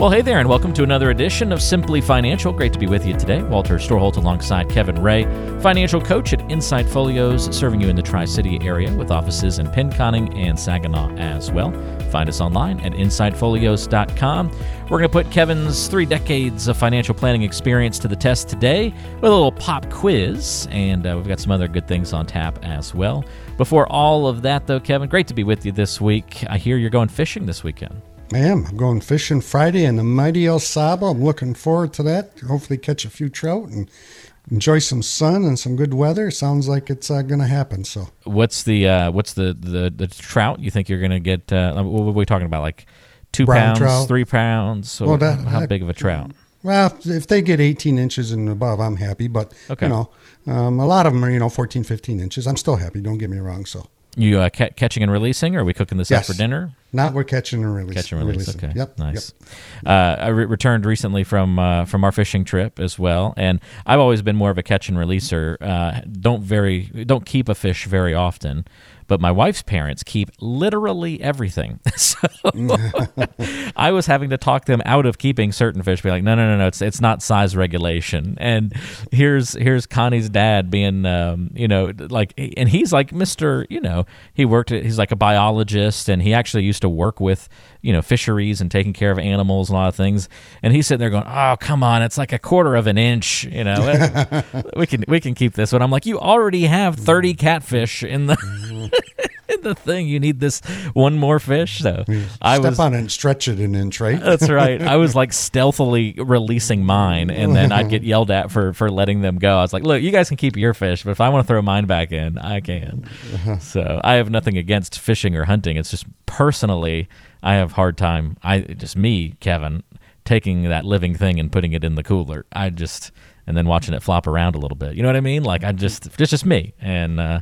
Well, hey there, and welcome to another edition of Simply Financial. Great to be with you today. Walter Storholt alongside Kevin Ray, financial coach at Insight Folios, serving you in the Tri City area with offices in Pinconning and Saginaw as well. Find us online at insightfolios.com. We're going to put Kevin's three decades of financial planning experience to the test today with a little pop quiz, and uh, we've got some other good things on tap as well. Before all of that, though, Kevin, great to be with you this week. I hear you're going fishing this weekend. I am. I'm going fishing Friday in the mighty Au Sable. I'm looking forward to that. Hopefully, catch a few trout and enjoy some sun and some good weather. Sounds like it's uh, going to happen. So, what's the uh, what's the, the the trout you think you're going to get? Uh, what are we talking about? Like two Brown pounds, trout. three pounds? So Well, that- how big of a trout? well, if they get 18 inches and above, I'm happy. But Okay. you know, um, a lot of them are you know 14, 15 inches. I'm still happy. Don't get me wrong. So, You uh, ca- catching and releasing? Or are we cooking this Yes. up for dinner? not we're catching and releasing. Catching and release. releasing. Okay. Yep. Nice. Uh, I re- returned recently from uh, from our fishing trip as well, and I've always been more of a catch and releaser. Uh, don't very don't keep a fish very often, but my wife's parents keep literally everything. so I was having to talk them out of keeping certain fish. Be like, no, no, no, no, it's it's not size regulation. And here's here's Connie's dad being, um, you know, like, and he's like Mister, you know, he worked. He's like a biologist, and he actually used to work with, you know, fisheries and taking care of animals and a lot of things. And he's sitting there going, oh, come on, it's like a quarter of an inch. You know, we can we can keep this. one. I'm like, you already have 30 catfish in the. in the thing you need this one more fish so i Step was on it and stretch it an inch, right? that's right. I was like stealthily releasing mine, and then I'd get yelled at for for letting them go. I was like, "Look, you guys can keep your fish, but if I want to throw mine back in, I can." So I have nothing against fishing or hunting. It's just personally, I have hard time. I just me, Kevin, taking that living thing and putting it in the cooler. I just and then watching it flop around a little bit. You know what I mean? Like I just it's just me and. uh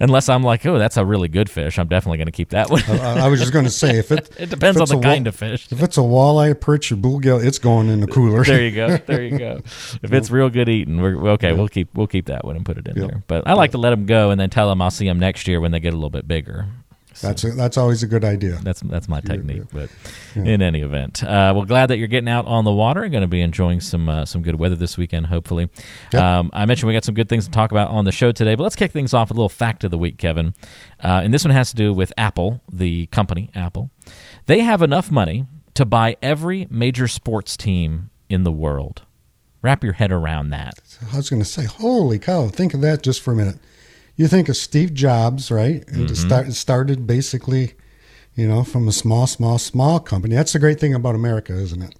Unless I'm like, oh, that's a really good fish, I'm definitely going to keep that one. I, I was just going to say if it it depends on the a wa- kind of fish. If it's a walleye, perch, or bluegill, it's going in the cooler. there you go. There you go. If it's real good eating, we're okay. We'll keep we'll keep that one and put it in there. But I like to let them go and then tell them I'll see them next year when they get a little bit bigger. That's a, that's always a good idea. That's that's my technique. But in any event, uh, well, glad that you're getting out on the water and going to be enjoying some uh, some good weather this weekend. Hopefully, Yep. um, I mentioned we got some good things to talk about on the show today. But let's kick things off with a little fact of the week, Kevin. Uh, and this one has to do with Apple, the company Apple. They have enough money to buy every major sports team in the world. Wrap your head around that. I was going to say, holy cow! Think of that just for a minute. You think of Steve Jobs, right? And to mm-hmm. start it started basically, you know, from a small, small, small company. That's the great thing about America, isn't it?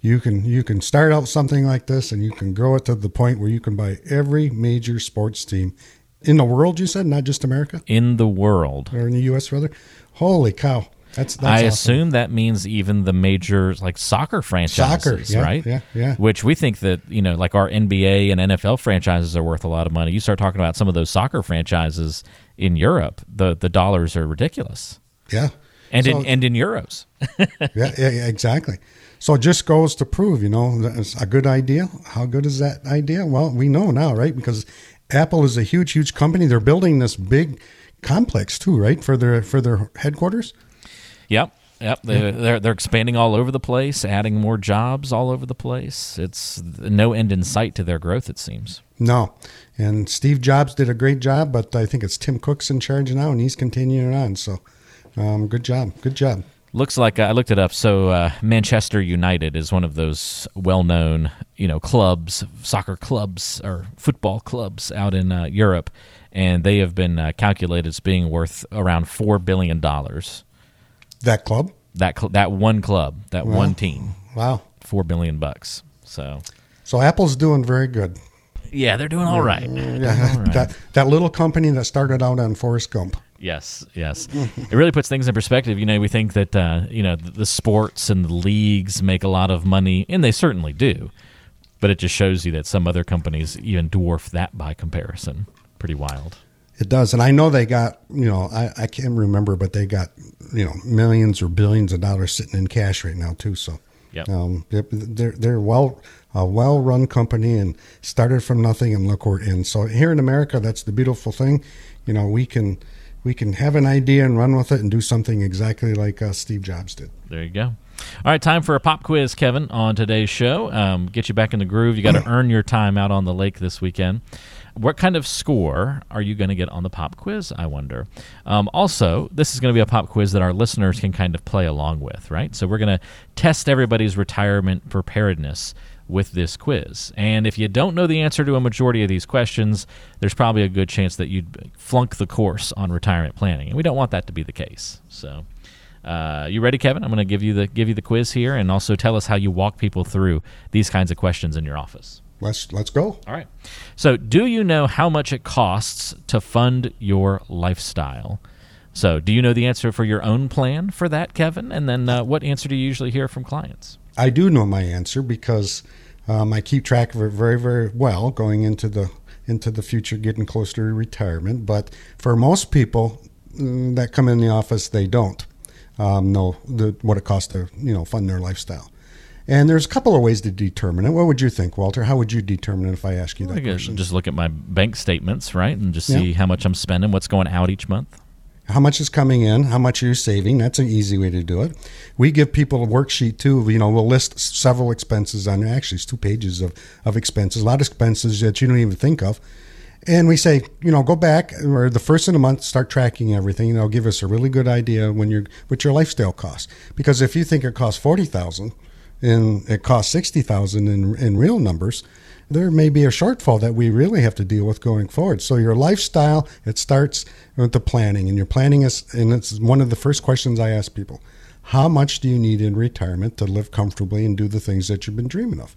You can you can start out something like this, and you can grow it to the point where you can buy every major sports team in the world. You said, not just America In the world. or in the U.S. rather. Holy cow! That's, that's I awesome. assume that means even the major like soccer franchises, yeah, right? yeah, yeah. Which we think that you know, like our NBA and NFL franchises are worth a lot of money. You start talking about some of those soccer franchises in Europe, the the dollars are ridiculous, Yeah. and So- in and in euros. yeah, yeah, yeah, exactly. So it just goes to prove, you know, that it's a good idea. How good is that idea? Well, we know now, right? Because Apple is a huge, huge company. They're building this big complex too, right? For their for their headquarters. Yep. Yep, they're, they're they're expanding all over the place, adding more jobs all over the place. It's no end in sight to their growth. It seems. No, and Steve Jobs did a great job, but I think it's Tim Cook's in charge now, and he's continuing on. So, um, good job, good job. Looks like I looked it up. So uh, Manchester United is one of those well-known, you know, clubs, soccer clubs or football clubs out in uh, Europe, and they have been uh, calculated as being worth around four billion dollars. That club. That cl- that one club, that one team, Wow. four billion bucks. So So Apple's doing very good. Yeah, they're doing all right. Yeah, all right. that that little company that started out on Forrest Gump. Yes, yes. it really puts things in perspective. You know, we think that uh, you know the, the sports and the leagues make a lot of money, and they certainly do. But it just shows you that some other companies even dwarf that by comparison. Pretty wild. It does, and I know they got you know I, I can't remember, but they got you know millions or billions of dollars sitting in cash right now too. So yeah, um, they're they're, well a well run company and started from nothing and look where in. So here in America, that's the beautiful thing. You know, we can we can have an idea and run with it and do something exactly like uh, Steve Jobs did. There you go. All right, time for a pop quiz, Kevin, on today's show. Um, get you back in the groove. You got to earn your time out on the lake this weekend. What kind of score are you going to get on the pop quiz? I wonder. Um, also, this is going to be a pop quiz that our listeners can kind of play along with, right? So we're going to test everybody's retirement preparedness with this quiz. And if you don't know the answer to a majority of these questions, there's probably a good chance that you'd flunk the course on retirement planning, and we don't want that to be the case. So. Uh, you ready, Kevin? I'm going to give you the give you the quiz here, and also tell us how you walk people through these kinds of questions in your office. Let's let's go. All right. So, do you know how much it costs to fund your lifestyle? So, do you know the answer for your own plan for that, Kevin? And then, uh, what answer do you usually hear from clients? I do know my answer because um, I keep track of it very very well going into the into the future, getting closer to retirement. But for most people mm, that come in the office, they don't um, know the, what it costs to you know fund their lifestyle. And there's a couple of ways to determine it. What would you think, Walter? How would you determine it if I ask you that I guess question? just look at my bank statements, right, and just Yeah. see how much I'm spending, what's going out each month. How much is coming in? How much are you saving? That's an easy way to do it. We give people a worksheet too. You know, we'll list several expenses on actually it's two pages of, of expenses, a lot of expenses that you don't even think of. And we say, you know, go back or the first of the month, start tracking everything. And it'll give us a really good idea when you're what your lifestyle costs. Because if you think it costs forty thousand and it costs sixty thousand in in real numbers, there may be a shortfall that we really have to deal with going forward. So your lifestyle, it starts with the planning, and your planning is, and it's one of the first questions I ask people: How much do you need in retirement to live comfortably and do the things that you've been dreaming of?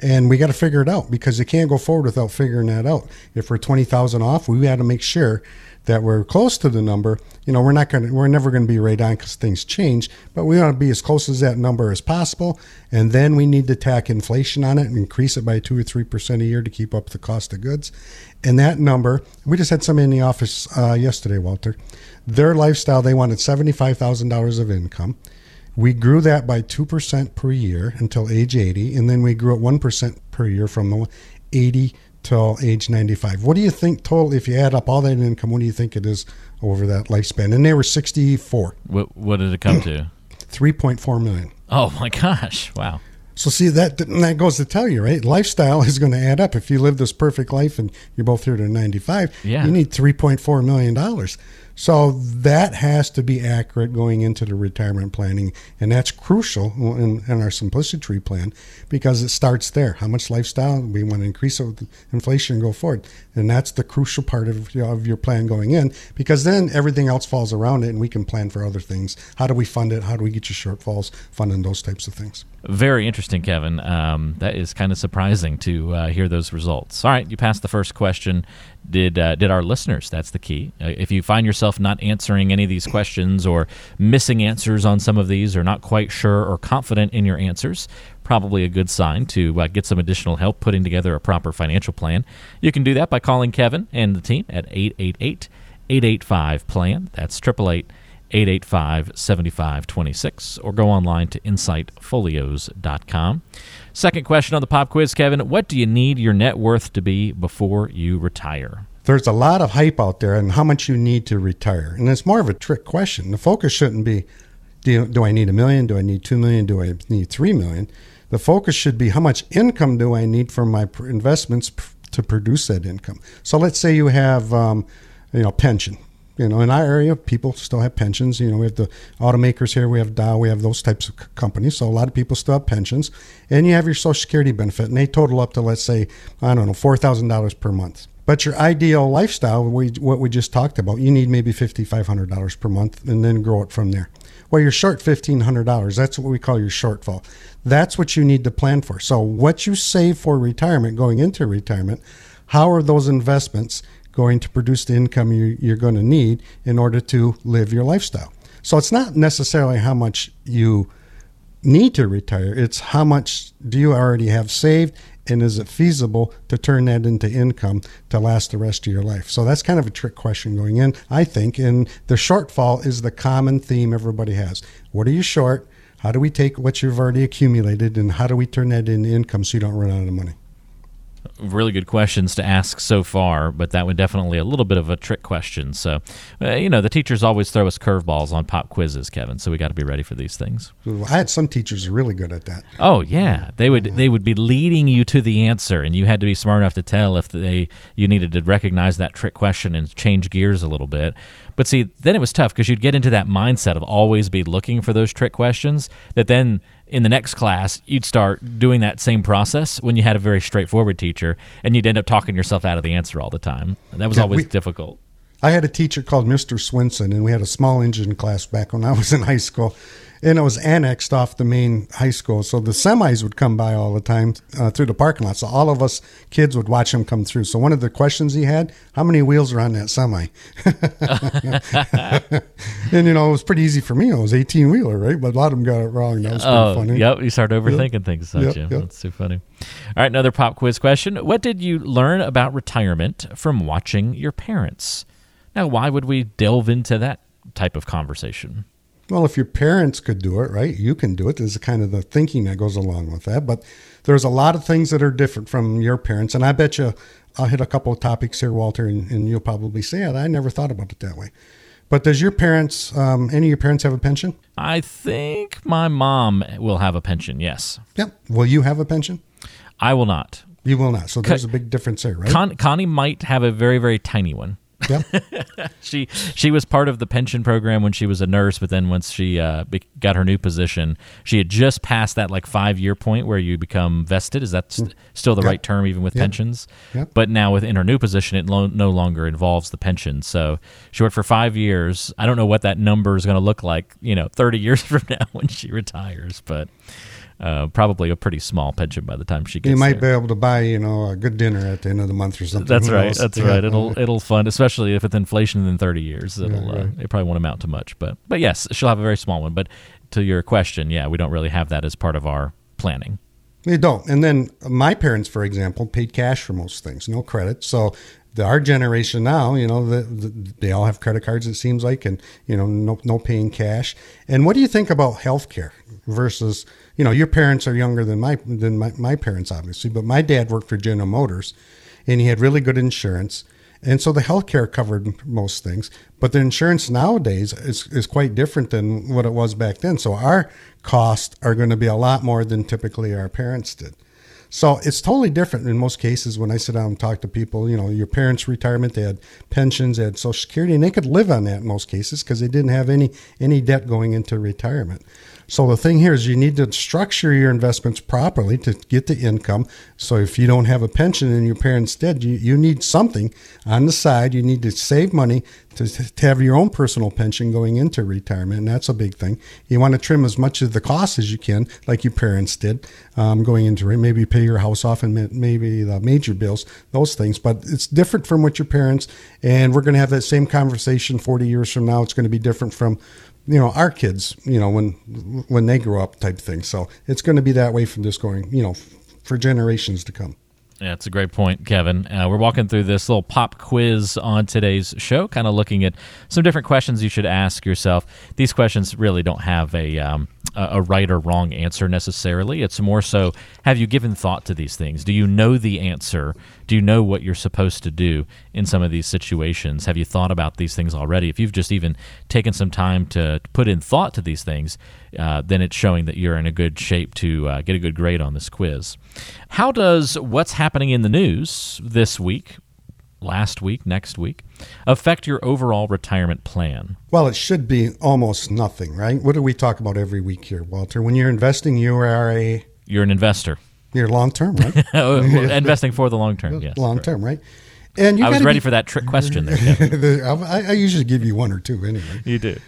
And we got to figure it out because you can't go forward without figuring that out. If we're twenty thousand off, we got to make sure that we're close to the number. You know, we're not going to, we're never going to be right on because things change, but we want to be as close as that number as possible. And then we need to tack inflation on it and increase it by two or three percent a year to keep up the cost of goods. And that number, we just had somebody in the office uh, yesterday, Walter. Their lifestyle, they wanted seventy five thousand dollars of income. We grew that by 2% per year until age 80, and then we grew at 1% per year from the 80 till age 95. What do you think total, if you add up all that income, what do you think it is over that lifespan? And they were 64, What, what did it come to? 3.4 million. Oh my gosh! Wow. So see that that goes to tell you, right? Lifestyle is going to add up. If you live this perfect life and you're both here to 95, Yeah. you need 3.4 million dollars. So that has to be accurate going into the retirement planning, and that's crucial in, in our simplicity plan because it starts there. How much lifestyle we want to increase with inflation and go forward, and that's the crucial part of, of your plan going in because then everything else falls around it, and we can plan for other things. How do we fund it? How do we get your shortfalls funding those types of things? Very interesting, Kevin. Um, that is kind of surprising to uh, hear those results. All right, you passed the first question. Did uh, did our listeners? That's the key. Uh, if you find yourself not answering any of these questions or missing answers on some of these, or not quite sure or confident in your answers, probably a good sign to uh, get some additional help putting together a proper financial plan. You can do that by calling Kevin and the team at 888 885 plan. That's 888 885 7526 or go online to insightfolios.com. Second question on the pop quiz, Kevin. What do you need your net worth to be before you retire? there's a lot of hype out there on how much you need to retire. And it's more of a trick question. The focus shouldn't be do, you, do I need a million? Do I need two million? Do I need three million? The focus should be how much income do I need from my investments to produce that income. So let's say you have, um, you know, pension. You know, in our area, people still have pensions. You know, we have the automakers here, we have Dow, we have those types of c- companies. So a lot of people still have pensions, and you have your Social Security benefit, and they total up to let's say I don't know four thousand dollars per month. But your ideal lifestyle, we, what we just talked about, you need maybe $5,500 per month and then grow it from there. Well, you're short $1,500. That's what we call your shortfall. That's what you need to plan for. So, what you save for retirement, going into retirement, how are those investments going to produce the income you, you're going to need in order to live your lifestyle? So it's not necessarily how much you need to retire, it's how much do you already have saved and is it feasible to turn that into income to last the rest of your life? So that's kind of a trick question going in, I think. And the shortfall is the common theme everybody has. What are you short? How do we take what you've already accumulated and how do we turn that into income so you don't run out of money? Really good questions to ask so far, but that would definitely a little bit of a trick question. So, uh, you know, the teachers always throw us curveballs on pop quizzes, Kevin. So we got to be ready for these things. I had some teachers really good at that. Oh yeah, they would they would be leading you to the answer, and you had to be smart enough to tell if they you needed to recognize that trick question and change gears a little bit. But see, then it was tough because you'd get into that mindset of always be looking for those trick questions that then in the next class, you'd start doing that same process when you had a very straightforward teacher, and you'd end up talking yourself out of the answer all the time. That was yeah, always we, difficult. I had a teacher called Mr. Swinson, and we had a small engine class back when I was in high school and it was annexed off the main high school. So the semis would come by all the time uh, through the parking lot. So all of us kids would watch them come through. So one of the questions he had, how many wheels are on that semi? and you know, it was pretty easy for me. It was 18 wheeler, right? But a lot of them got it wrong. That was pretty oh, funny. Yep, you start overthinking yep. things, don't yep, you? Yep. That's too funny. All right, another pop quiz question. What did you learn about retirement from watching your parents? Now, why would we delve into that type of conversation? Well, if your parents could do it, right, you can do it. There's kind of the thinking that goes along with that. But there's a lot of things that are different from your parents. And I bet you I'll hit a couple of topics here, Walter, and, and you'll probably say, yeah, I never thought about it that way. But does your parents, um, any of your parents have a pension? I think my mom will have a pension, yes. Yep. Will you have a pension? I will not. You will not. So there's a big difference there, right? Con- Connie might have a very, very tiny one. Yeah. she she was part of the pension program when she was a nurse, but then once she uh, be, got her new position, she had just passed that like five year point where you become vested. Is that st- still the right term, even with pensions? Yep. But now within her new position, it lo- no longer involves the pension. So she worked for five years. I don't know what that number is going to look like, you know, thirty years from now when she retires, but uh, probably a pretty small pension by the time she gets. You might there. be able to buy, you know, a good dinner at the end of the month or something. That's Who right. Knows? That's yeah. right. It'll it'll fund, especially if it's inflation in thirty years. It'll yeah, right. uh, it probably won't amount to much, but but yes, she'll have a very small one. But to your question, yeah, we don't really have that as part of our planning. We don't. And then my parents, for example, paid cash for most things, no credit. So our generation now, you know, the, the, they all have credit cards. It seems like, and you know, no no paying cash. And what do you think about healthcare versus you know, your parents are younger than my than my, my parents, obviously, but my dad worked for General Motors, and he had really good insurance, and so the healthcare covered most things. But the insurance nowadays is is quite different than what it was back then. So our costs are going to be a lot more than typically our parents did. So it's totally different in most cases when I sit down and talk to people. You know, your parents' retirement, they had pensions, they had Social Security, and they could live on that in most cases because they didn't have any any debt going into retirement. So the thing here is you need to structure your investments properly to get the income. So if you don't have a pension and your parents did, you, you need something on the side. You need to save money to, to have your own personal pension going into retirement. And that's a big thing. You want to trim as much of the cost as you can, like your parents did, um, going into it. Maybe pay your house off and maybe the major bills, those things. But it's different from what your parents, and we're going to have that same conversation 40 years from now. It's going to be different from you know our kids you know when when they grow up type thing so it's going to be that way from this going you know for generations to come yeah, it's a great point, Kevin. Uh, we're walking through this little pop quiz on today's show, kind of looking at some different questions you should ask yourself. These questions really don't have a um, a right or wrong answer necessarily. It's more so have you given thought to these things? Do you know the answer? Do you know what you're supposed to do in some of these situations? Have you thought about these things already? If you've just even taken some time to put in thought to these things, uh, then it's showing that you're in a good shape to uh, get a good grade on this quiz. How does what's happening in the news this week last week, next week, affect your overall retirement plan? Well, it should be almost nothing, right? What do we talk about every week here, Walter? When you're investing, you are a. You're an investor. You're long term, right? Oh, investing for the long term, yes. Long term, right? And I was ready be, for that trick question there. I, I usually give you one or two anyway. You do.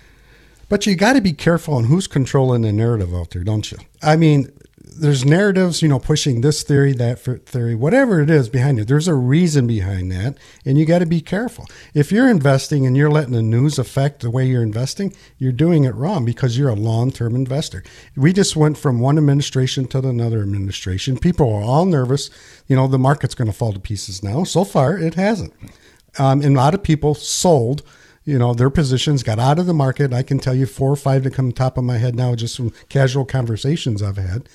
But you got to be careful on who's controlling the narrative out there, don't you? I mean, there's narratives, you know, pushing this theory, that theory, whatever it is behind it. There's a reason behind that, and you got to be careful. If you're investing and you're letting the news affect the way you're investing, you're doing it wrong because you're a long-term investor. We just went from one administration to another administration. People are all nervous. You know, the market's going to fall to pieces now. So far, it hasn't. Um, and a lot of people sold you know their positions got out of the market i can tell you four or five to come top of my head now just from casual conversations i've had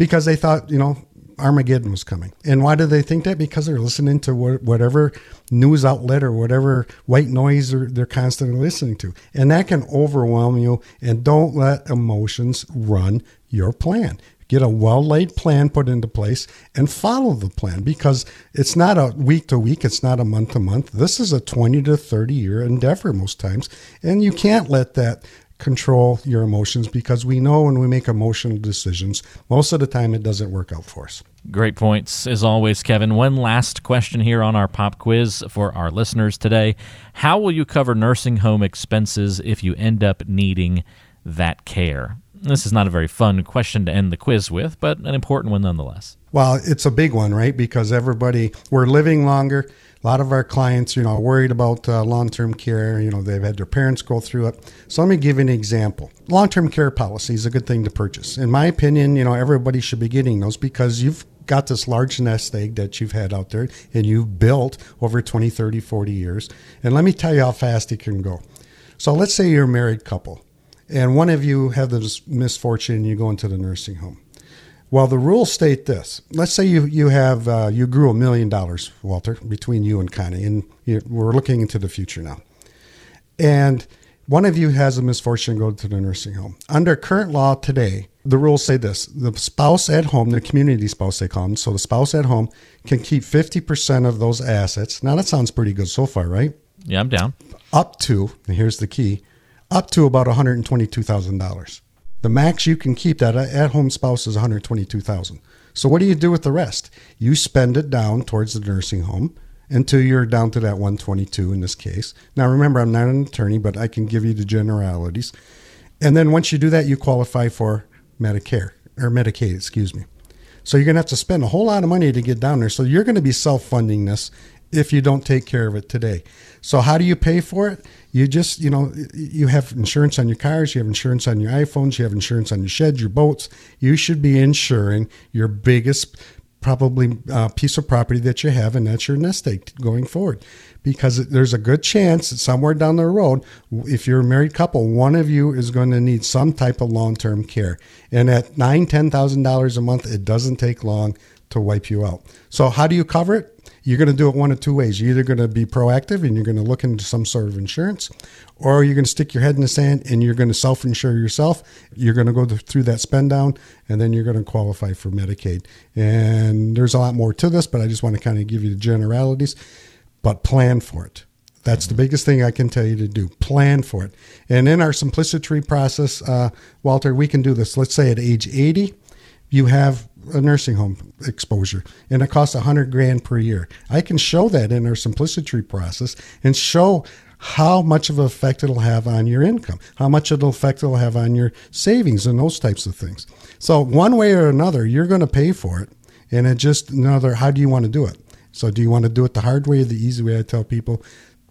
because they thought, you know, Armageddon was coming. And why do they think that? Because they're listening to whatever news outlet or whatever white noise they're constantly listening to. And that can overwhelm you. And don't let emotions run your plan. Get a well laid plan put into place and follow the plan because it's not a week to week, it's not a month to month. This is a 20 to 30 year endeavor most times. And you can't let that control your emotions because we know when we make emotional decisions, most of the time it doesn't work out for us. Great points, as always, Kevin. One last question here on our pop quiz for our listeners today. How will you cover nursing home expenses if you end up needing that care? This is not a very fun question to end the quiz with, but an important one nonetheless. Well, it's a big one, right? Because everybody, we're living longer a lot of our clients, you know, are worried about uh, long-term care. You know, they've had their parents go through it. So let me give you an example. Long-term care policy is a good thing to purchase. In my opinion, you know, everybody should be getting those because you've got this large nest egg that you've had out there and you've built over 20, 30, 40 years. And let me tell you how fast it can go. So let's say you're a married couple and one of you have this misfortune and you go into the nursing home. Well, the rules state this. Let's say you you have uh, you grew a million dollars, Walter, between you and Connie, and you, we're looking into the future now. And one of you has a misfortune to go to the nursing home. Under current law today, the rules say this: the spouse at home, the community spouse they call them, so the spouse at home can keep fifty percent of those assets. Now that sounds pretty good so far, right? Yeah, I'm down. Up to, and here's the key, up to about one hundred and twenty-two thousand dollars. The max you can keep that at home spouse is 122,000. So what do you do with the rest? You spend it down towards the nursing home until you're down to that 122 in this case. Now remember I'm not an attorney, but I can give you the generalities. And then once you do that, you qualify for Medicare or Medicaid, excuse me. So you're going to have to spend a whole lot of money to get down there. So you're going to be self-funding this if you don't take care of it today. So how do you pay for it? You just, you know, you have insurance on your cars, you have insurance on your iPhones, you have insurance on your sheds, your boats. You should be insuring your biggest probably uh, piece of property that you have, and that's your nest egg going forward. Because there's a good chance that somewhere down the road, if you're a married couple, one of you is going to need some type of long-term care. And at nine, ten thousand dollars a month, it doesn't take long to wipe you out. So how do you cover it? You're going to do it one of two ways. You're either going to be proactive and you're going to look into some sort of insurance, or you're going to stick your head in the sand and you're going to self insure yourself. You're going to go through that spend down and then you're going to qualify for Medicaid. And there's a lot more to this, but I just want to kind of give you the generalities, but plan for it. That's the biggest thing I can tell you to do. Plan for it. And in our simplicity process, uh, Walter, we can do this. Let's say at age 80, you have a nursing home exposure and it costs a hundred grand per year. I can show that in our simplicity process and show how much of an effect it'll have on your income, how much it'll effect it'll have on your savings and those types of things. So one way or another, you're going to pay for it. And it just another, how do you want to do it? So do you want to do it the hard way or the easy way? I tell people,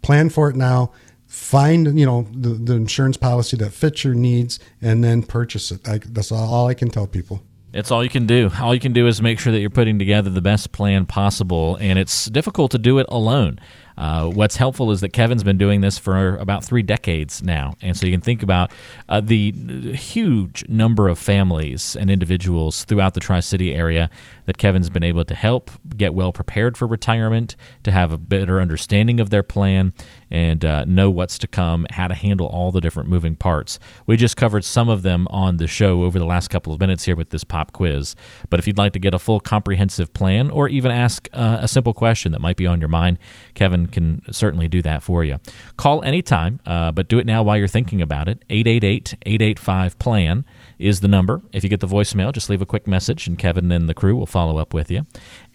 plan for it now, find you know the, the insurance policy that fits your needs, and then purchase it. I, that's all, all I can tell people. It's all you can do. All you can do is make sure that you're putting together the best plan possible, and it's difficult to do it alone. Uh, what's helpful is that Kevin's been doing this for about three decades now. And so you can think about uh, the huge number of families and individuals throughout the Tri City area that Kevin's been able to help get well prepared for retirement, to have a better understanding of their plan, and uh, know what's to come, how to handle all the different moving parts. We just covered some of them on the show over the last couple of minutes here with this pop quiz. But if you'd like to get a full comprehensive plan or even ask uh, a simple question that might be on your mind, Kevin can certainly do that for you. Call anytime, uh, but do it now while you're thinking about it. 888 885 PLAN is the number. If you get the voicemail, just leave a quick message and Kevin and the crew will follow up with you.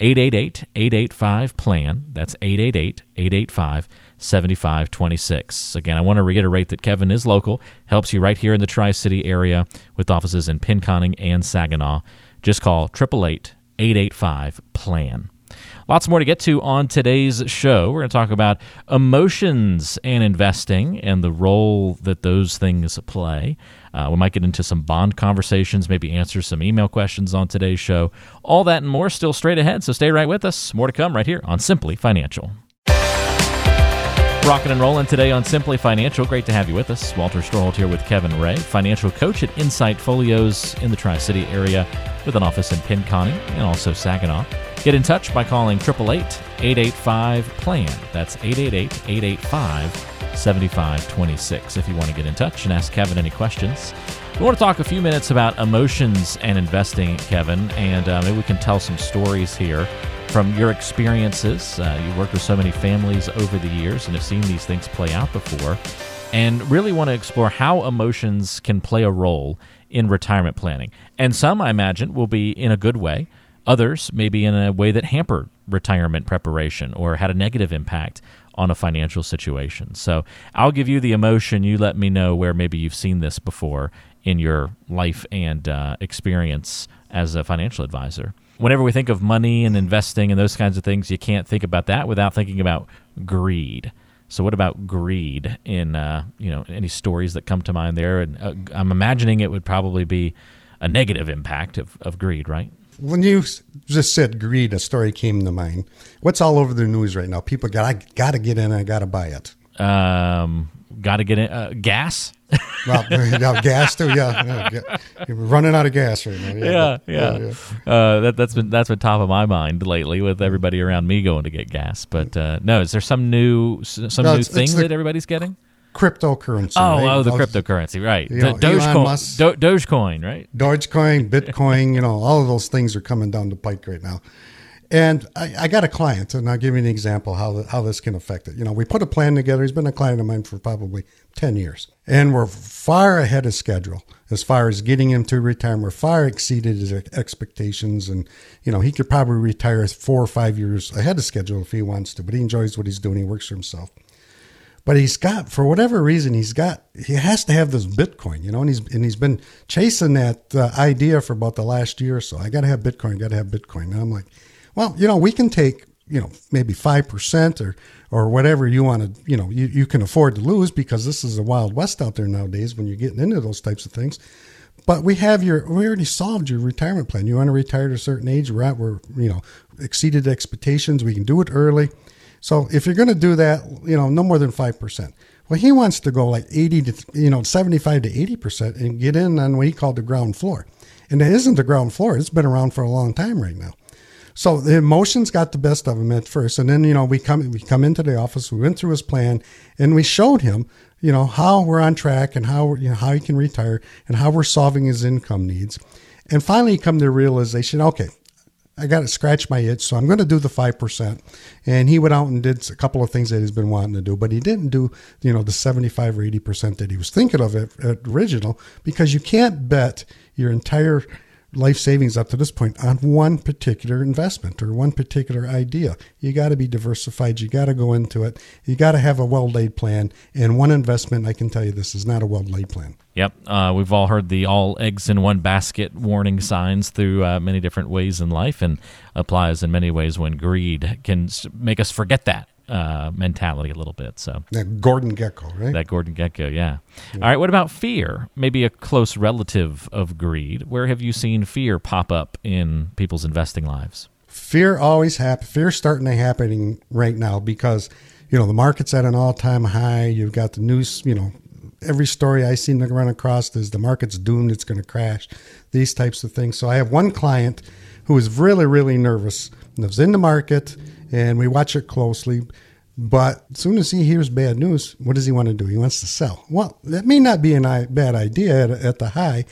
888 885 PLAN. That's 888 885 7526. Again, I want to reiterate that Kevin is local, helps you right here in the Tri City area with offices in Pinconning and Saginaw. Just call 888 885 PLAN. Lots more to get to on today's show. We're going to talk about emotions and investing and the role that those things play. Uh, we might get into some bond conversations, maybe answer some email questions on today's show. All that and more still straight ahead, so stay right with us. More to come right here on Simply Financial. Rocking and rolling today on Simply Financial. Great to have you with us. Walter Storholt here with Kevin Ray, financial coach at Insight Folios in the Tri City area with an office in Pinconning and also Saginaw. Get in touch by calling 888 885 PLAN. That's 888 885 7526 if you want to get in touch and ask Kevin any questions. We want to talk a few minutes about emotions and investing, Kevin, and uh, maybe we can tell some stories here from your experiences. Uh, you worked with so many families over the years and have seen these things play out before, and really want to explore how emotions can play a role in retirement planning. And some, I imagine, will be in a good way. Others maybe in a way that hampered retirement preparation or had a negative impact on a financial situation. So I'll give you the emotion. You let me know where maybe you've seen this before in your life and uh, experience as a financial advisor whenever we think of money and investing and those kinds of things, you can't think about that without thinking about greed. So, what about greed in uh, you know any stories that come to mind there? And uh, I'm imagining it would probably be a negative impact of, of greed, right? When you just said greed, a story came to mind. What's all over the news right now? People got I got to get in. I got to buy it. Um, got to get in uh, gas. well, gas too. Yeah, yeah, you're running out of gas right now. Yeah, yeah. yeah. yeah. Uh, that, that's been that's been top of my mind lately with everybody around me going to get gas. But uh, no, is there some new some no, new thing that everybody's getting? Cryptocurrency. Oh, right? oh, the cryptocurrency, right? You know, Dogecoin, Do, Dogecoin, right? Dogecoin, Bitcoin. you know, all of those things are coming down the pike right now. And I, I, got a client, and I'll give you an example how how this can affect it. You know, we put a plan together. He's been a client of mine for probably ten years, and we're far ahead of schedule as far as getting him to retirement. We're far exceeded his expectations, and you know he could probably retire four or five years ahead of schedule if he wants to. But he enjoys what he's doing. He works for himself. But he's got, for whatever reason, he's got, he has to have this Bitcoin, you know, and he's and he's been chasing that uh, idea for about the last year or so. I got to have Bitcoin, got to have Bitcoin. And I'm like, well, you know, we can take, you know, maybe 5% or, or whatever you want to, you know, you, you can afford to lose because this is a wild west out there nowadays when you're getting into those types of things. But we have your, we already solved your retirement plan. You want to retire at a certain age. We're at, we're, you know, exceeded expectations. We can do it early. So if you're going to do that, you know, no more than 5%. Well, he wants to go like 80 to, you know, 75 to 80% and get in on what he called the ground floor. And it isn't the ground floor. It's been around for a long time right now. So the emotions got the best of him at first, and then you know we come we come into the office, we went through his plan, and we showed him you know how we're on track and how you know how he can retire and how we're solving his income needs, and finally he come to the realization, okay. I got to scratch my itch, so I'm going to do the five percent. And he went out and did a couple of things that he's been wanting to do, but he didn't do, you know, the seventy-five or eighty percent that he was thinking of at, at original, because you can't bet your entire life savings up to this point on one particular investment or one particular idea. You got to be diversified. You got to go into it. You got to have a well laid plan. And one investment, I can tell you this is not a well laid plan. Yep. Uh, we've all heard the all eggs in one basket warning signs through uh, many different ways in life and applies in many ways when greed can make us forget that uh, mentality a little bit. So that Gordon Gekko, right? That Gordon Gekko, yeah. yeah. All right. What about fear? Maybe a close relative of greed. Where have you seen fear pop up in people's investing lives? Fear always happens. Fear starting to happening right now because you know the market's at an all-time high. You've got the news. You know, every story I seem to run across is the market's doomed. It's going to crash. These types of things. So I have one client who is really, really nervous. Was in the market and we watch it closely. But as soon as he hears bad news, what does he want to do? He wants to sell. Well, that may not be a bad idea at, at the high,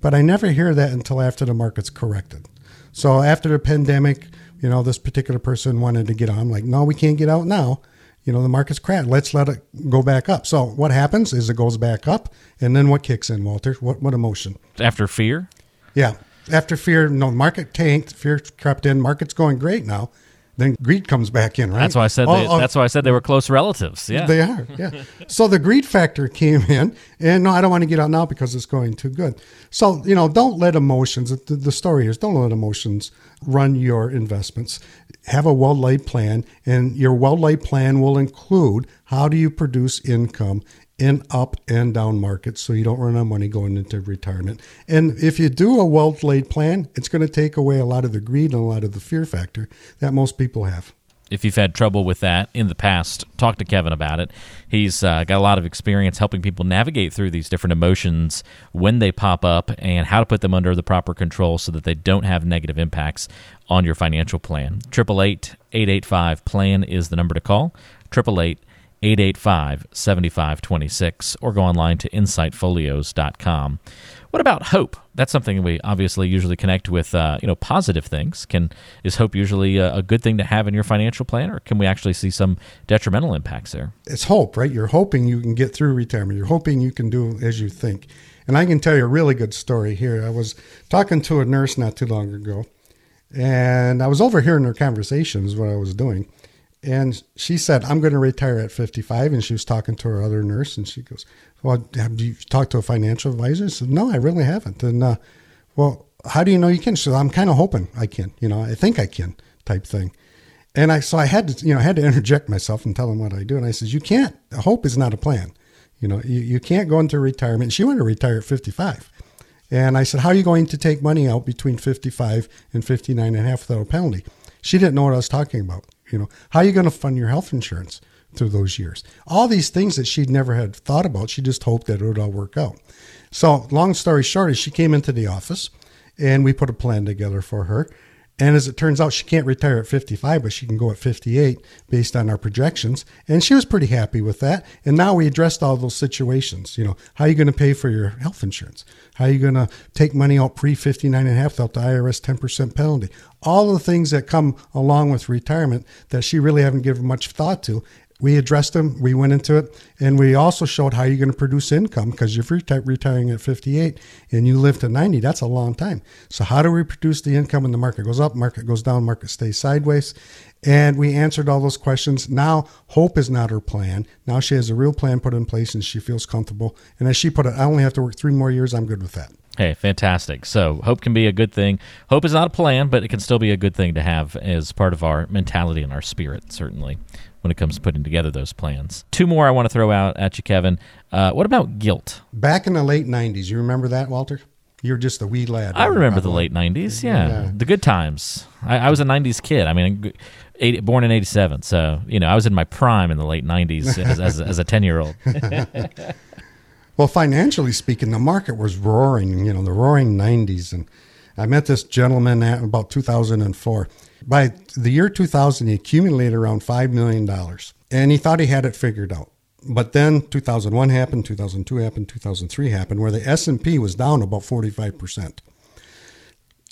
but I never hear that until after the market's corrected. So after the pandemic, you know, this particular person wanted to get on. I'm like, no, we can't get out now. You know, the market's crashed. Let's let it go back up. So what happens is it goes back up, and then what kicks in, Walter? What what emotion? After fear? Yeah. After fear, no, market tanked, fear crept in, market's going great now then greed comes back in, right? That's why I said. Oh, they, oh, that's why I said they were close relatives. Yeah. They are, yeah. so the greed factor came in, and no, I don't want to get out now because it's going too good. So you know, don't let emotions. The, the story is don't let emotions run your investments. Have a well laid plan, and your well laid plan will include how do you produce income in up and down markets so you don't run out of money going into retirement. And if you do a well laid plan, it's going to take away a lot of the greed and a lot of the fear factor that most people have. If you've had trouble with that in the past, talk to Kevin about it. He's uh, got a lot of experience helping people navigate through these different emotions when they pop up and how to put them under the proper control so that they don't have negative impacts on your financial plan. 888 885 PLAN is the number to call. 888 885 7526 or go online to insightfolios.com. What about hope? That's something we obviously usually connect with, uh, you know, positive things. Can is hope usually a, a, good thing to have in your financial plan, or can we actually see some detrimental impacts there? It's hope, right? You're hoping you can get through retirement. You're hoping you can do as you think. And I can tell you a really good story here. I was talking to a nurse not too long ago, and I was overhearing her conversations what I was doing. And she said, I'm going to retire at 55. And she was talking to her other nurse, and she goes, Well, have you talked to a financial advisor? I said, No, I really haven't. And, uh, well, how do you know you can? She said, I'm kind of hoping I can. You know, I think I can, type thing. And I, so I had to, you know, I had to interject myself and tell them what I do. And I says, You can't, hope is not a plan. You know, you, you can't go into retirement. She wanted to retire at 55. And I said, How are you going to take money out between 55 and 59 and a half without a penalty? She didn't know what I was talking about. You know, how are you going to fund your health insurance through those years? All these things that she'd never had thought about. She just hoped that it would all work out. So, long story short, is she came into the office and we put a plan together for her. And as it turns out, she can't retire at 55, but she can go at 58 based on our projections. And she was pretty happy with that. And now we addressed all those situations. You know, how are you going to pay for your health insurance? How are you going to take money out pre 59 and a half without the IRS 10% penalty? All the things that come along with retirement that she really haven't given much thought to we addressed them, we went into it, and we also showed how you're going to produce income because if you're retiring at 58 and you live to 90, that's a long time. So, how do we produce the income when the market goes up, market goes down, market stays sideways? And we answered all those questions. Now, hope is not her plan. Now she has a real plan put in place and she feels comfortable. And as she put it, I only have to work three more years. I'm good with that. Hey, fantastic. So, hope can be a good thing. Hope is not a plan, but it can still be a good thing to have as part of our mentality and our spirit, certainly when it comes to putting together those plans. Two more I want to throw out at you, Kevin. Uh, what about guilt? Back in the late 90s, you remember that, Walter? You're just a wee lad. I remember the late 90s, yeah. yeah. The good times. I, I, was a 90s kid. I mean, eight, born in 87. So, you know, I was in my prime in the late 90s as, as, as a 10 year old. well, financially speaking, the market was roaring, you know, the roaring 90s. And I met this gentleman at about 2004 by the year 2000, he accumulated around $5 million and he thought he had it figured out. But then 2001 happened, 2002 happened, 2003 happened, where the S&P was down about 45%.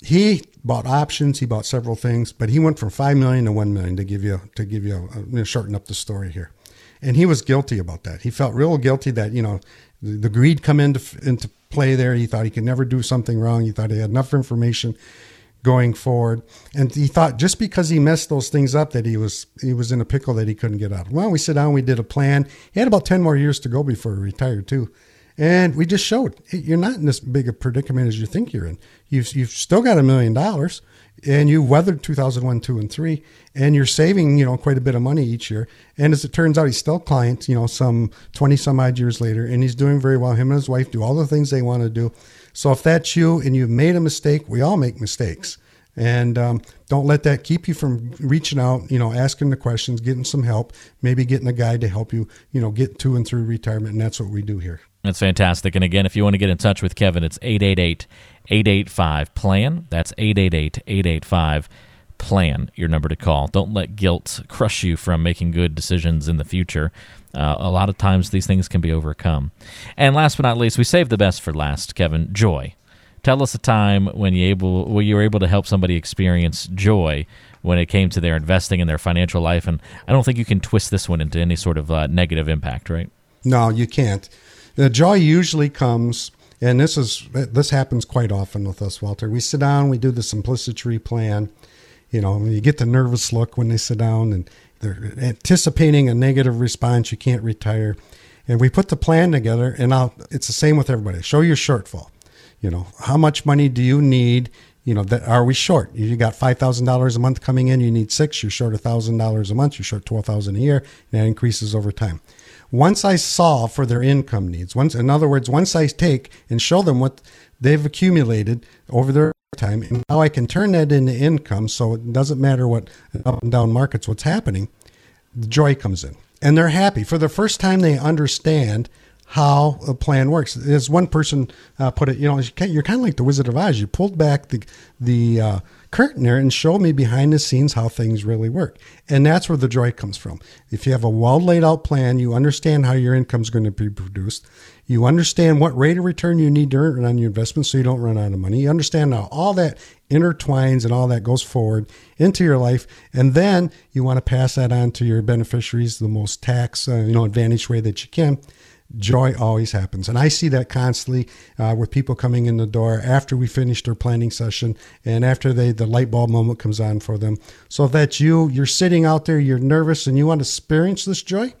He bought options, he bought several things, but he went from 5 million to 1 million to give you to give you uh, a, shorten up the story here. And he was guilty about that. He felt real guilty that, you know, the, the greed come into into play there. He thought he could never do something wrong. He thought he had enough information going forward. And he thought just because he messed those things up that he was he was in a pickle that he couldn't get out. Well, we sit down, we did a plan. He had about ten more years to go before he retired too. And we just showed you're not in this big a predicament as you think you're in. You've you've still got a million dollars and you weathered 2001, 2, and 3, and you're saving, you know, quite a bit of money each year. And as it turns out, he's still a client, you know, some 20 some odd years later, and he's doing very well. Him and his wife do all the things they want to do. So if that's you and you've made a mistake, we all make mistakes. And um, don't let that keep you from reaching out, you know, asking the questions, getting some help, maybe getting a guide to help you, you know, get to and through retirement. And that's what we do here. That's fantastic. And again, if you want to get in touch with Kevin, it's 888 885 PLAN. That's 888 885 PLAN, your number to call. Don't let guilt crush you from making good decisions in the future. Uh, a lot of times these things can be overcome. And last but not least, we saved the best for last, Kevin joy. Tell us a time when you able when you were able to help somebody experience joy when it came to their investing in their financial life. And I don't think you can twist this one into any sort of uh, negative impact, right? No, you can't. The joy usually comes, and this is this happens quite often with us, Walter. We sit down, we do the simplicity plan, You know, you get the nervous look when they sit down and they're anticipating a negative response. You can't retire. And we put the plan together, and I'll, it's the same with everybody. Show your shortfall. You know, how much money do you need? You know, that are we short? You got five thousand dollars a month coming in. You need six. You're short thousand dollars a month. You're short twelve thousand a year. And that increases over time. Once I solve for their income needs, once in other words, once I take and show them what they've accumulated over their time, and how I can turn that into income, so it doesn't matter what up and down markets, what's happening, the joy comes in, and they're happy for the first time. They understand how a plan works. As one person uh, put it, you know, you're kind of like the Wizard of Oz. You pulled back the the uh, curtain there and showed me behind the scenes how things really work, and that's where the joy comes from. If you have a well laid out plan, you understand how your income is going to be produced. You understand what rate of return you need to earn on your investment so you don't run out of money. You understand how all that intertwines and all that goes forward into your life, and then you want to pass that on to your beneficiaries the most tax uh, you know advantage way that you can joy always happens. And I see that constantly uh, with people coming in the door after we finish their planning session and after they the light bulb moment comes on for them. So if that's you, you're sitting out there, you're nervous, and you want to experience this joy,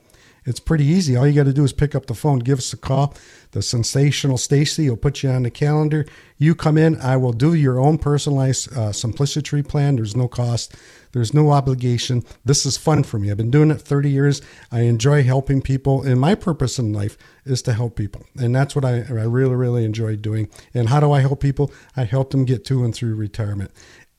it's pretty easy. All you got to do is pick up the phone, give us a call. The sensational Stacy will put you on the calendar. You come in, I will do your own personalized uh, simplicity plan. There's no cost, there's no obligation. This is fun for me. I've been doing it 30 years. I enjoy helping people, and my purpose in life is to help people. And that's what I, I really, really enjoy doing. And how do I help people? I help them get to and through retirement.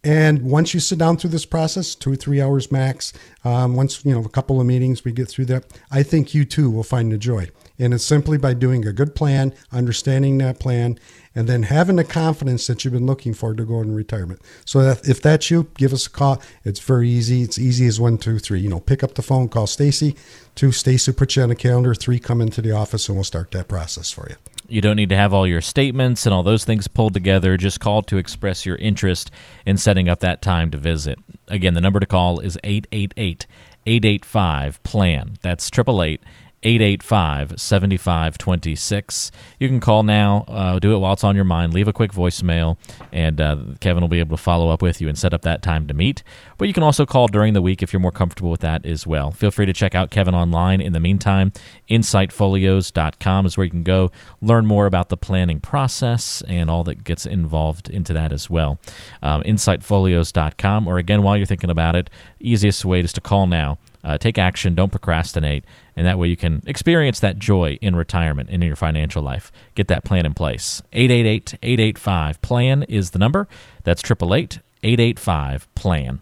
And once you sit down through this process, two or three hours max, um, once you know a couple of meetings, we get through that. I think you too will find the joy. And it's simply by doing a good plan, understanding that plan, and then having the confidence that you've been looking for to go in retirement. So that if that's you, give us a call. It's very easy. It's easy as one, two, three. You know, pick up the phone, call Stacy. Two, Stacy put you on the calendar. Three, come into the office, and we'll start that process for you. You don't need to have all your statements and all those things pulled together. Just call to express your interest in setting up that time to visit. Again, the number to call is 888 885 PLAN. That's 888 885 7526. You can call now, uh, do it while it's on your mind, leave a quick voicemail, and uh, Kevin will be able to follow up with you and set up that time to meet. But you can also call during the week if you're more comfortable with that as well. Feel free to check out Kevin online. In the meantime, insightfolios.com is where you can go learn more about the planning process and all that gets involved into that as well. Um, insightfolios.com, or again, while you're thinking about it, easiest way is to call now. Uh, take action, don't procrastinate, and that way you can experience that joy in retirement and in your financial life. Get that plan in place. 888 885 PLAN is the number. That's 888 885 PLAN.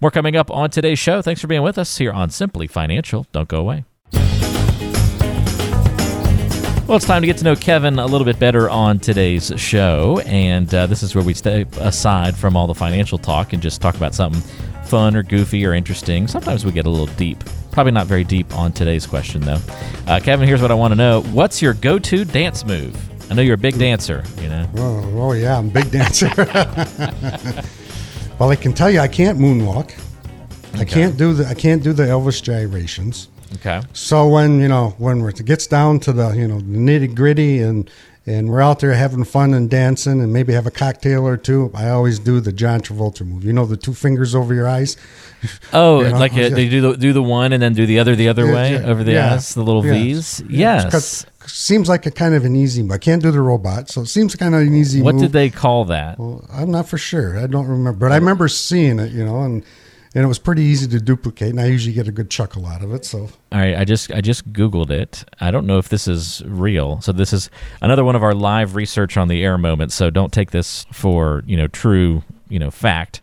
More coming up on today's show. Thanks for being with us here on Simply Financial. Don't go away. Well, it's time to get to know Kevin a little bit better on today's show. And uh, this is where we step aside from all the financial talk and just talk about something fun or goofy or interesting. Sometimes we get a little deep. Probably not very deep on today's question, though. Uh, Kevin, here's what I want to know What's your go to dance move? I know you're a big dancer, you know. Oh, oh yeah, I'm a big dancer. well, I can tell you I can't moonwalk. Okay. I can't do the I can't do the Elvis gyrations. Okay. So when you know when it gets down to the you know the nitty gritty and and we're out there having fun and dancing and maybe have a cocktail or two, I always do the John Travolta move. You know the two fingers over your eyes. Oh, you know? like a, they do the do the one and then do the other the other yeah, way yeah, over the yeah, eyes, the little V's. Yes. Seems like a kind of an easy. I can't do the robot, so it seems kind of an easy. What move. did they call that? Well, I'm not for sure. I don't remember, but I oh. remember seeing it. You know, and and it was pretty easy to duplicate. And I usually get a good chuckle out of it. So, all right, I just I just googled it. I don't know if this is real. So this is another one of our live research on the air moments. So don't take this for you know true you know fact,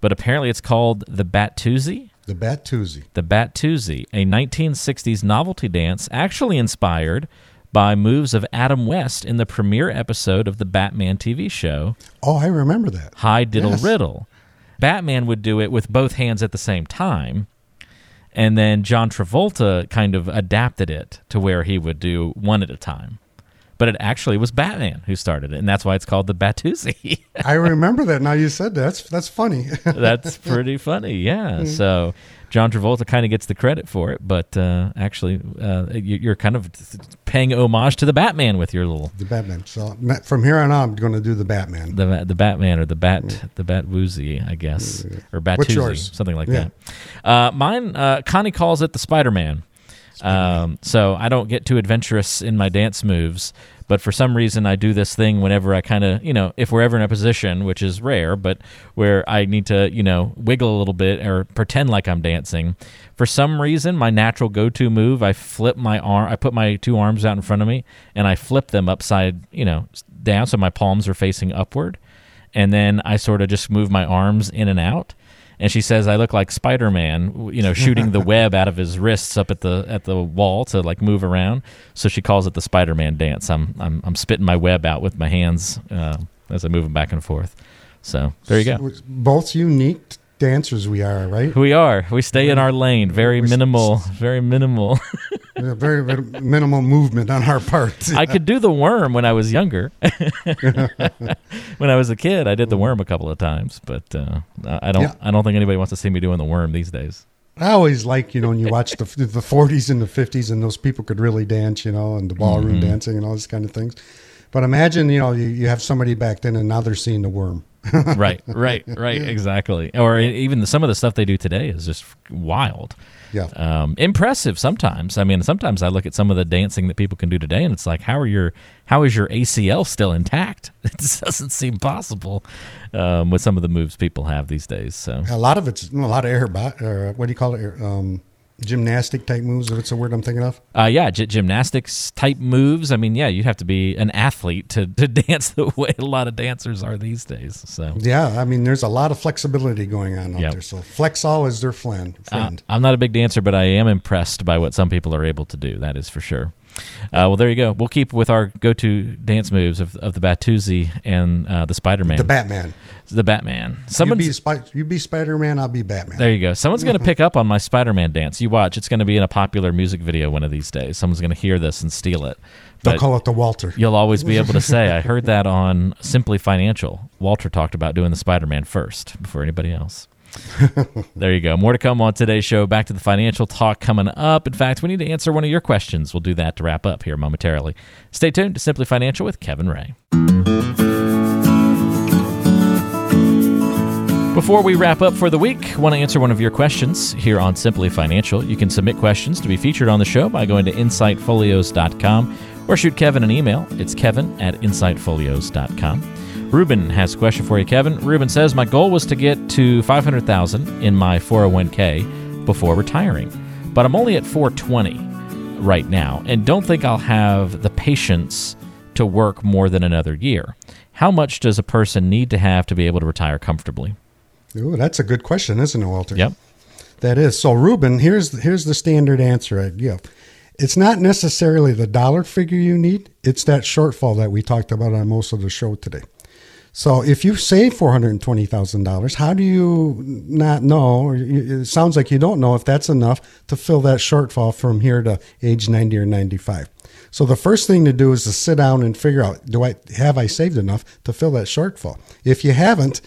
but apparently it's called the Batusi. The Batusi. The Batusi, a 1960s novelty dance, actually inspired by moves of Adam West in the premiere episode of the Batman TV show. Oh, I remember that. Hi Diddle yes. Riddle. Batman would do it with both hands at the same time. And then John Travolta kind of adapted it to where he would do one at a time. But it actually was Batman who started it, and that's why it's called the Batusi. I remember that. Now you said that. That's that's funny. that's pretty funny. Yeah. So John Travolta kind of gets the credit for it, but uh, actually, uh, you, are kind of paying homage to the Batman with your little the Batman. So from here on out, I'm going to do the Batman. The the Batman or the Bat mm. the Bat Woozy, I guess, or Batusi, something like yeah. that. Uh, mine, uh, Connie calls it the Spider Man. Um, so I don't get too adventurous in my dance moves, but for some reason, I do this thing whenever I kind of, you know, if we're ever in a position, which is rare, but where I need to, you know, wiggle a little bit or pretend like I'm dancing. For some reason, my natural go to move, I flip my arm, I put my two arms out in front of me and I flip them upside, you know, down so my palms are facing upward. And then I sort of just move my arms in and out and she says I look like Spider Man, you know, shooting the web out of his wrists up at the at the wall to like move around. So she calls it the Spider Man dance. I'm I'm I'm spitting my web out with my hands uh, as I move them back and forth. So there you go. Both unique dancers we are, right? We are. We stay in our lane. Very minimal. Very minimal. very, very minimal movement on our part. I could do the worm when I was younger. when I was a kid, I did the worm a couple of times, but uh, I don't. Yeah. I don't think anybody wants to see me doing the worm these days. I always like you know when you watch the the 40s and the 50s and those people could really dance, you know, and the ballroom mm-hmm. dancing and all these kind of things. But imagine you know you, you have somebody back then and now they're seeing the worm. right, right, right, exactly. Or even the, some of the stuff they do today is just wild. Yeah. Um, impressive sometimes. I mean, sometimes I look at some of the dancing that people can do today, and it's like, how are your, how is your ACL still intact? It doesn't seem possible um, with some of the moves people have these days. So a lot of it's a lot of air, uh, what do you call it? Um, gymnastic type moves if it's a word i'm thinking of uh, yeah g- gymnastics type moves i mean yeah you'd have to be an athlete to, to dance the way a lot of dancers are these days so yeah i mean there's a lot of flexibility going on out yep. there so Flexall is their friend, friend. Uh, i'm not a big dancer but i am impressed by what some people are able to do that is for sure uh, well, there you go. We'll keep with our go-to dance moves of, of the Batusi and uh, the Spider-Man. The Batman. The Batman. Someone you be, Sp- you be Spider-Man. I'll be Batman. There you go. Someone's going to pick up on my Spider-Man dance. You watch. It's going to be in a popular music video one of these days. Someone's going to hear this and steal it. They'll call it the Walter. You'll always be able to say, "I heard that on Simply Financial." Walter talked about doing the Spider-Man first before anybody else. there you go. More to come on today's show. Back to the financial talk coming up. In fact, we need to answer one of your questions. We'll do that to wrap up here momentarily. Stay tuned to Simply Financial with Kevin Ray. Before we wrap up for the week, want to answer one of your questions here on Simply Financial. You can submit questions to be featured on the show by going to insightfolios.com or shoot Kevin an email. It's kevin at insightfolios.com. Ruben has a question for you, Kevin. Ruben says, My goal was to get to 500000 in my 401k before retiring, but I'm only at 420 right now and don't think I'll have the patience to work more than another year. How much does a person need to have to be able to retire comfortably? Ooh, that's a good question, isn't it, Walter? Yep. That is. So, Ruben, here's here's the standard answer I give. It's not necessarily the dollar figure you need; it's that shortfall that we talked about on most of the show today. So if you save four hundred twenty thousand dollars, how do you not know? it sounds like you don't know if that's enough to fill that shortfall from here to age ninety or ninety-five. So the first thing to do is to sit down and figure out: Do I have I saved enough to fill that shortfall? If you haven't,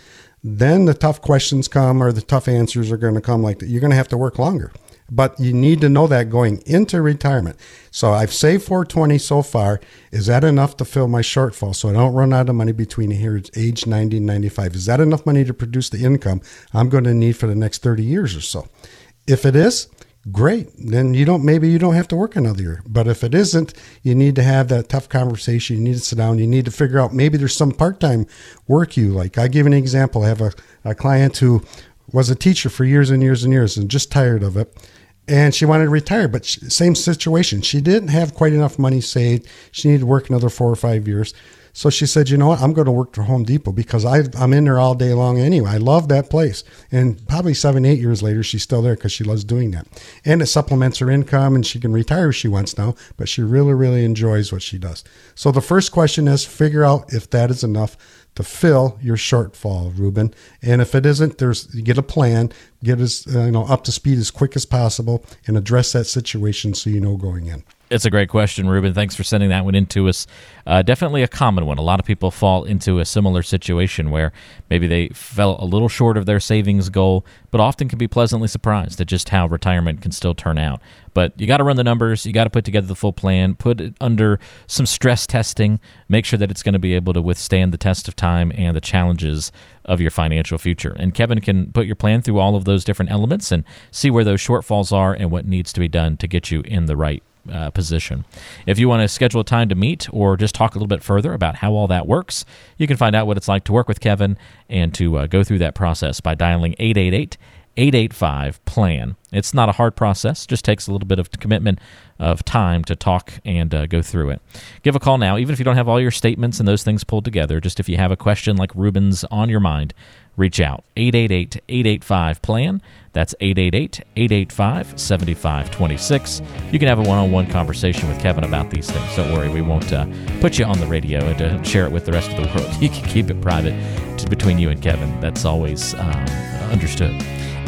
then the tough questions come, or the tough answers are going to come. Like that, you're going to have to work longer but you need to know that going into retirement. So I've saved 420 so far. Is that enough to fill my shortfall so I don't run out of money between here age 90 and 95? Is that enough money to produce the income I'm going to need for the next 30 years or so? If it is, great. Then you don't maybe you don't have to work another year. But if it isn't, you need to have that tough conversation. You need to sit down. You need to figure out maybe there's some part-time work you like. I give an example. I have a, a client who was a teacher for years and years and years and just tired of it and she wanted to retire, but she, same situation. She didn't have quite enough money saved. She needed to work another four or five years. So she said, you know what? I'm going to work for Home Depot because I, am in there all day long anyway. I love that place. And probably seven, eight years later, she's still there because she loves doing that. And it supplements her income and she can retire if she wants now, but she really, really enjoys what she does. So the first question is figure out if that is enough to fill your shortfall, Ruben. And if it isn't, there's get a plan, get as uh, you know up to speed as quick as possible, and address that situation so you know going in. It's a great question, Ruben. Thanks for sending that one in to us. Uh, definitely a common one. A lot of people fall into a similar situation where maybe they fell a little short of their savings goal, but often can be pleasantly surprised at just how retirement can still turn out. But you got to run the numbers, you got to put together the full plan, put it under some stress testing, make sure that it's going to be able to withstand the test of time and the challenges of your financial future. And Kevin can put your plan through all of those different elements and see where those shortfalls are and what needs to be done to get you in the right uh, position. If you want to schedule a time to meet or just talk a little bit further about how all that works, you can find out what it's like to work with Kevin and to uh, go through that process by dialing 888 885 plan. It's not a hard process, just takes a little bit of commitment of time to talk and uh, go through it. Give a call now, even if you don't have all your statements and those things pulled together. Just if you have a question like Ruben's on your mind, reach out 888 885 plan. That's 888 885 7526. You can have a one on one conversation with Kevin about these things. Don't worry, we won't uh, put you on the radio and uh, share it with the rest of the world. You can keep it private between you and Kevin. That's always um, understood.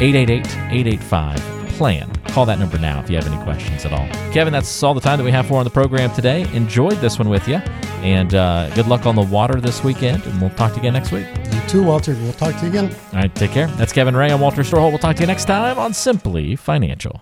888 885 plan. Call that number now if you have any questions at all. Kevin, that's all the time that we have for on the program today. Enjoyed this one with you, and uh, good luck on the water this weekend, and we'll talk to you again next week. You too, Walter. We'll talk to you again. All right, take care. That's Kevin Ray. I'm Walter Storholt. We'll talk to you next time on Simply Financial.